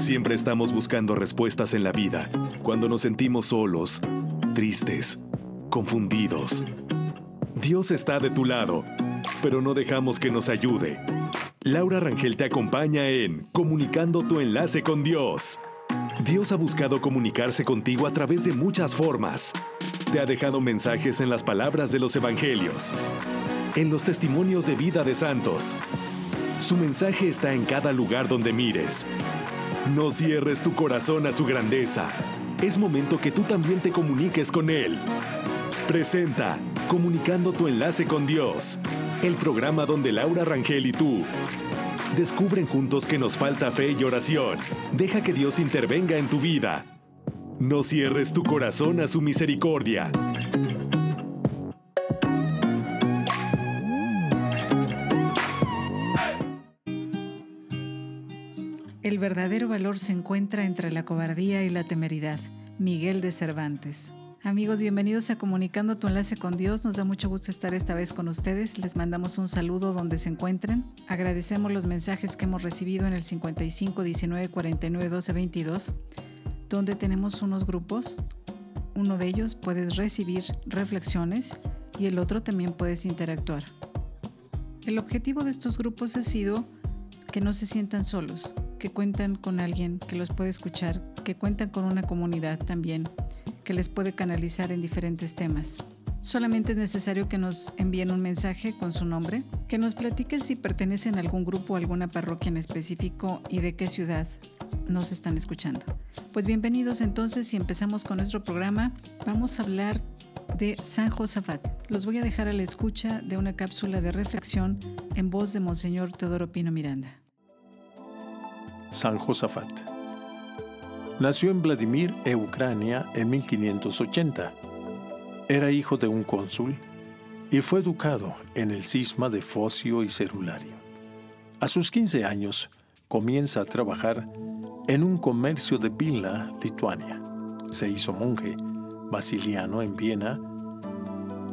Siempre estamos buscando respuestas en la vida, cuando nos sentimos solos, tristes, confundidos. Dios está de tu lado, pero no dejamos que nos ayude. Laura Rangel te acompaña en Comunicando tu enlace con Dios. Dios ha buscado comunicarse contigo a través de muchas formas. Te ha dejado mensajes en las palabras de los evangelios, en los testimonios de vida de santos. Su mensaje está en cada lugar donde mires. No cierres tu corazón a su grandeza. Es momento que tú también te comuniques con Él. Presenta Comunicando tu enlace con Dios, el programa donde Laura Rangel y tú descubren juntos que nos falta fe y oración. Deja que Dios intervenga en tu vida. No cierres tu corazón a su misericordia. El verdadero valor se encuentra entre la cobardía y la temeridad. Miguel de Cervantes. Amigos, bienvenidos a Comunicando tu enlace con Dios. Nos da mucho gusto estar esta vez con ustedes. Les mandamos un saludo donde se encuentren. Agradecemos los mensajes que hemos recibido en el 55 19 49 12 22, donde tenemos unos grupos. Uno de ellos puedes recibir reflexiones y el otro también puedes interactuar. El objetivo de estos grupos ha sido que no se sientan solos, que cuentan con alguien que los puede escuchar, que cuentan con una comunidad también que les puede canalizar en diferentes temas. Solamente es necesario que nos envíen un mensaje con su nombre, que nos platiquen si pertenecen a algún grupo o alguna parroquia en específico y de qué ciudad nos están escuchando. Pues bienvenidos entonces y empezamos con nuestro programa. Vamos a hablar de San Josafat. Los voy a dejar a la escucha de una cápsula de reflexión en voz de Monseñor Teodoro Pino Miranda. San Josafat. Nació en Vladimir, e Ucrania, en 1580. Era hijo de un cónsul y fue educado en el cisma de Focio y Cerulario. A sus 15 años comienza a trabajar en un comercio de Vilna, Lituania. Se hizo monje basiliano en Viena.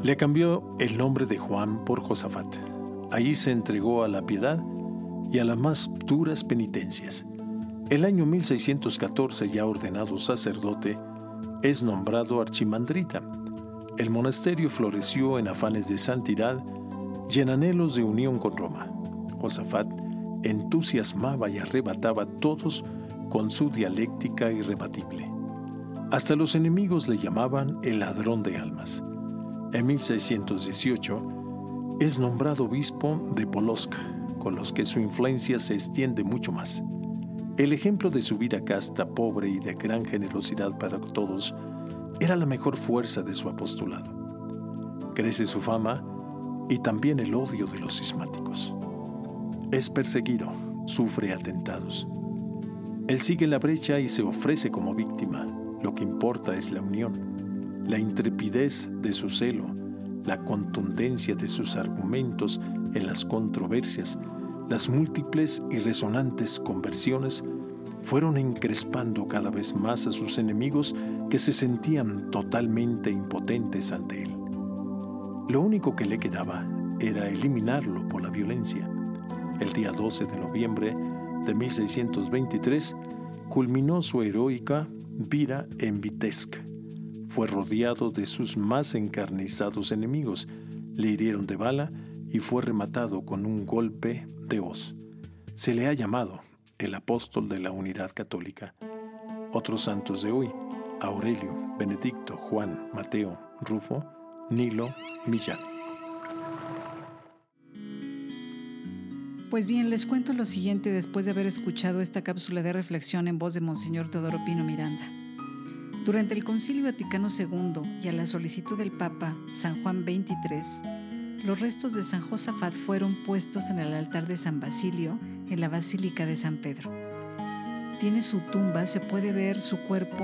Le cambió el nombre de Juan por Josafat. Allí se entregó a la piedad y a las más duras penitencias. El año 1614, ya ordenado sacerdote, es nombrado archimandrita. El monasterio floreció en afanes de santidad y en anhelos de unión con Roma. Josafat entusiasmaba y arrebataba a todos con su dialéctica irrebatible. Hasta los enemigos le llamaban el ladrón de almas. En 1618 es nombrado obispo de Polotsk, los que su influencia se extiende mucho más. El ejemplo de su vida casta, pobre y de gran generosidad para todos era la mejor fuerza de su apostolado. Crece su fama y también el odio de los cismáticos. Es perseguido, sufre atentados. Él sigue la brecha y se ofrece como víctima. Lo que importa es la unión, la intrepidez de su celo, la contundencia de sus argumentos en las controversias, las múltiples y resonantes conversiones fueron encrespando cada vez más a sus enemigos que se sentían totalmente impotentes ante él. Lo único que le quedaba era eliminarlo por la violencia. El día 12 de noviembre de 1623 culminó su heroica vida en Vitebsk. Fue rodeado de sus más encarnizados enemigos, le hirieron de bala y fue rematado con un golpe de hoz. Se le ha llamado el apóstol de la unidad católica. Otros santos de hoy, Aurelio, Benedicto, Juan, Mateo, Rufo, Nilo, Millán. Pues bien, les cuento lo siguiente después de haber escuchado esta cápsula de reflexión en voz de Monseñor Teodoro Pino Miranda. Durante el Concilio Vaticano II y a la solicitud del Papa San Juan XXIII, los restos de San Josafat fueron puestos en el altar de San Basilio en la Basílica de San Pedro. Tiene su tumba, se puede ver su cuerpo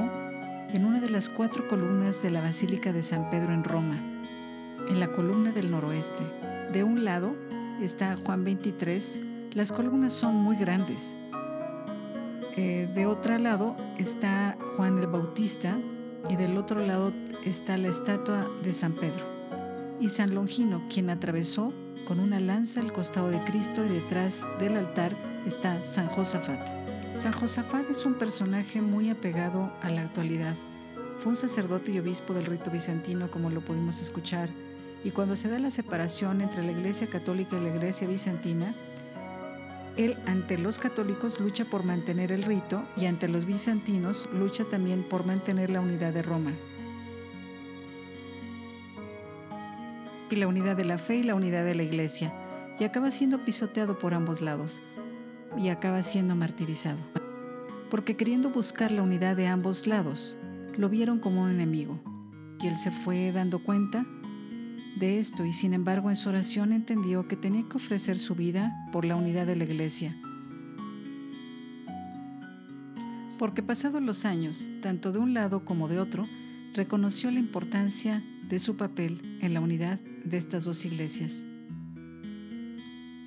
en una de las cuatro columnas de la Basílica de San Pedro en Roma, en la columna del noroeste. De un lado está Juan 23, las columnas son muy grandes. Eh, de otro lado está Juan el Bautista y del otro lado está la estatua de San Pedro y San Longino, quien atravesó con una lanza al costado de Cristo y detrás del altar está San Josafat. San Josafat es un personaje muy apegado a la actualidad. Fue un sacerdote y obispo del rito bizantino, como lo pudimos escuchar, y cuando se da la separación entre la Iglesia Católica y la Iglesia Bizantina, él ante los católicos lucha por mantener el rito y ante los bizantinos lucha también por mantener la unidad de Roma. Y la unidad de la fe y la unidad de la Iglesia, y acaba siendo pisoteado por ambos lados y acaba siendo martirizado. Porque queriendo buscar la unidad de ambos lados, lo vieron como un enemigo, y él se fue dando cuenta de esto y sin embargo en su oración entendió que tenía que ofrecer su vida por la unidad de la iglesia. Porque pasados los años, tanto de un lado como de otro, reconoció la importancia de su papel en la unidad de estas dos iglesias.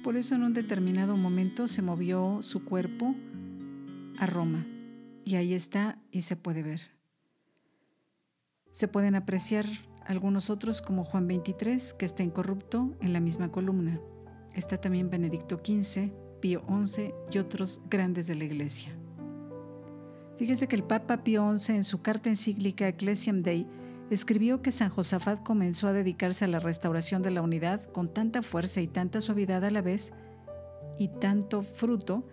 Por eso en un determinado momento se movió su cuerpo a Roma y ahí está y se puede ver. Se pueden apreciar algunos otros como Juan 23, que está incorrupto en la misma columna. Está también Benedicto XV, Pío XI y otros grandes de la Iglesia. Fíjense que el Papa Pío XI en su carta encíclica Ecclesiam Dei escribió que San Josafat comenzó a dedicarse a la restauración de la unidad con tanta fuerza y tanta suavidad a la vez y tanto fruto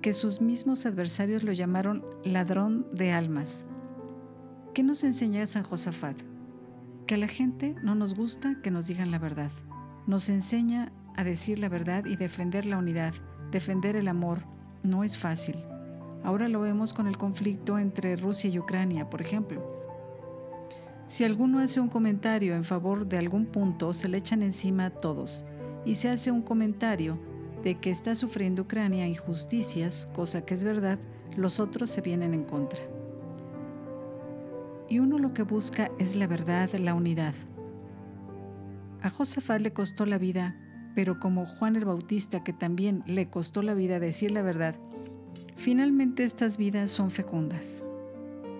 que sus mismos adversarios lo llamaron ladrón de almas. ¿Qué nos enseña San Josafat? Que a la gente no nos gusta que nos digan la verdad. Nos enseña a decir la verdad y defender la unidad, defender el amor. No es fácil. Ahora lo vemos con el conflicto entre Rusia y Ucrania, por ejemplo. Si alguno hace un comentario en favor de algún punto, se le echan encima a todos. Y se hace un comentario de que está sufriendo Ucrania injusticias, cosa que es verdad, los otros se vienen en contra y uno lo que busca es la verdad, la unidad. A Josafat le costó la vida, pero como Juan el Bautista, que también le costó la vida decir la verdad, finalmente estas vidas son fecundas.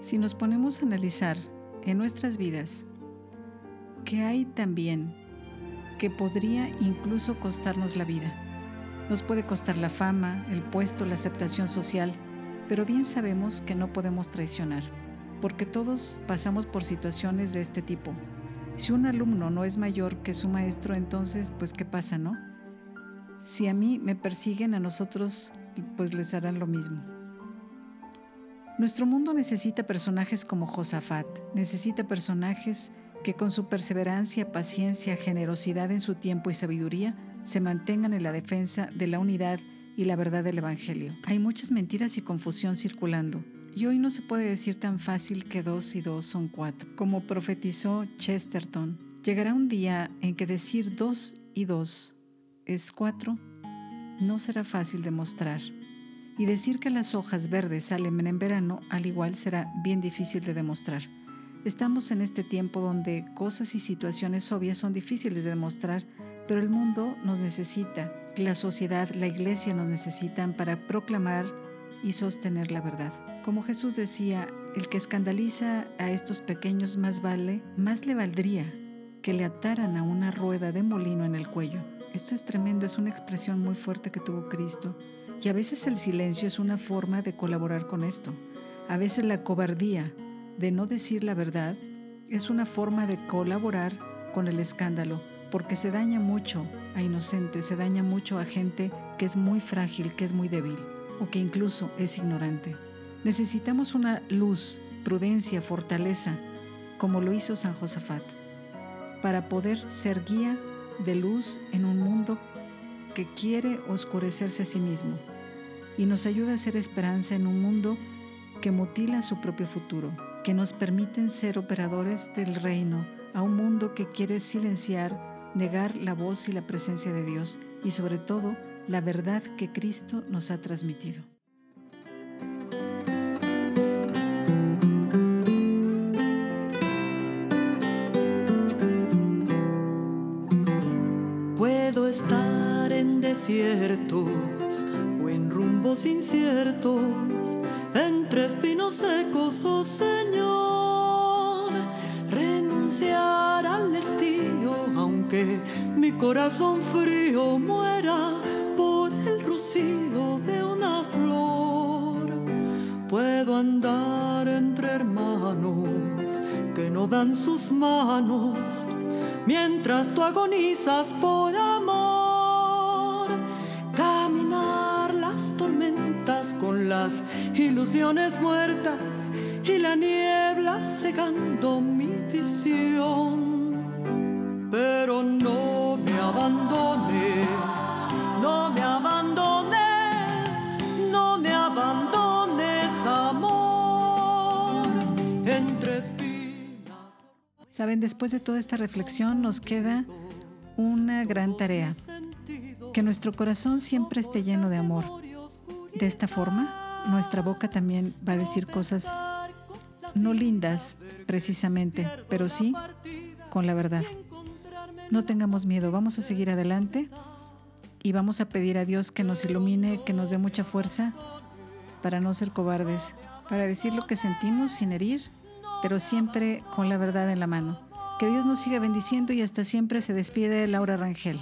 Si nos ponemos a analizar en nuestras vidas, que hay también que podría incluso costarnos la vida. Nos puede costar la fama, el puesto, la aceptación social, pero bien sabemos que no podemos traicionar porque todos pasamos por situaciones de este tipo. Si un alumno no es mayor que su maestro, entonces, pues, ¿qué pasa, no? Si a mí me persiguen, a nosotros, pues les harán lo mismo. Nuestro mundo necesita personajes como Josafat, necesita personajes que con su perseverancia, paciencia, generosidad en su tiempo y sabiduría se mantengan en la defensa de la unidad y la verdad del Evangelio. Hay muchas mentiras y confusión circulando. Y hoy no se puede decir tan fácil que dos y dos son cuatro. Como profetizó Chesterton, llegará un día en que decir dos y dos es cuatro no será fácil de mostrar. Y decir que las hojas verdes salen en verano al igual será bien difícil de demostrar. Estamos en este tiempo donde cosas y situaciones obvias son difíciles de demostrar, pero el mundo nos necesita, la sociedad, la iglesia nos necesitan para proclamar y sostener la verdad. Como Jesús decía, el que escandaliza a estos pequeños más vale, más le valdría que le ataran a una rueda de molino en el cuello. Esto es tremendo, es una expresión muy fuerte que tuvo Cristo. Y a veces el silencio es una forma de colaborar con esto. A veces la cobardía de no decir la verdad es una forma de colaborar con el escándalo, porque se daña mucho a inocentes, se daña mucho a gente que es muy frágil, que es muy débil o que incluso es ignorante. Necesitamos una luz, prudencia, fortaleza, como lo hizo San Josafat, para poder ser guía de luz en un mundo que quiere oscurecerse a sí mismo y nos ayuda a ser esperanza en un mundo que mutila su propio futuro, que nos permiten ser operadores del reino a un mundo que quiere silenciar, negar la voz y la presencia de Dios y sobre todo la verdad que Cristo nos ha transmitido. desiertos o en inciertos, entre espinos secos, oh Señor, renunciar al estío, aunque mi corazón frío muera por el rocío de una flor. andar entre hermanos que no dan sus manos mientras tú agonizas por ilusiones muertas y la niebla cegando mi visión. Pero no me abandones, no me abandones, no me abandones, amor, entre espinas. Saben, después de toda esta reflexión nos queda una gran tarea, que nuestro corazón siempre esté lleno de amor. De esta forma, nuestra boca también va a decir cosas no lindas precisamente, pero sí con la verdad. No tengamos miedo, vamos a seguir adelante y vamos a pedir a Dios que nos ilumine, que nos dé mucha fuerza para no ser cobardes, para decir lo que sentimos sin herir, pero siempre con la verdad en la mano. Que Dios nos siga bendiciendo y hasta siempre se despide Laura Rangel.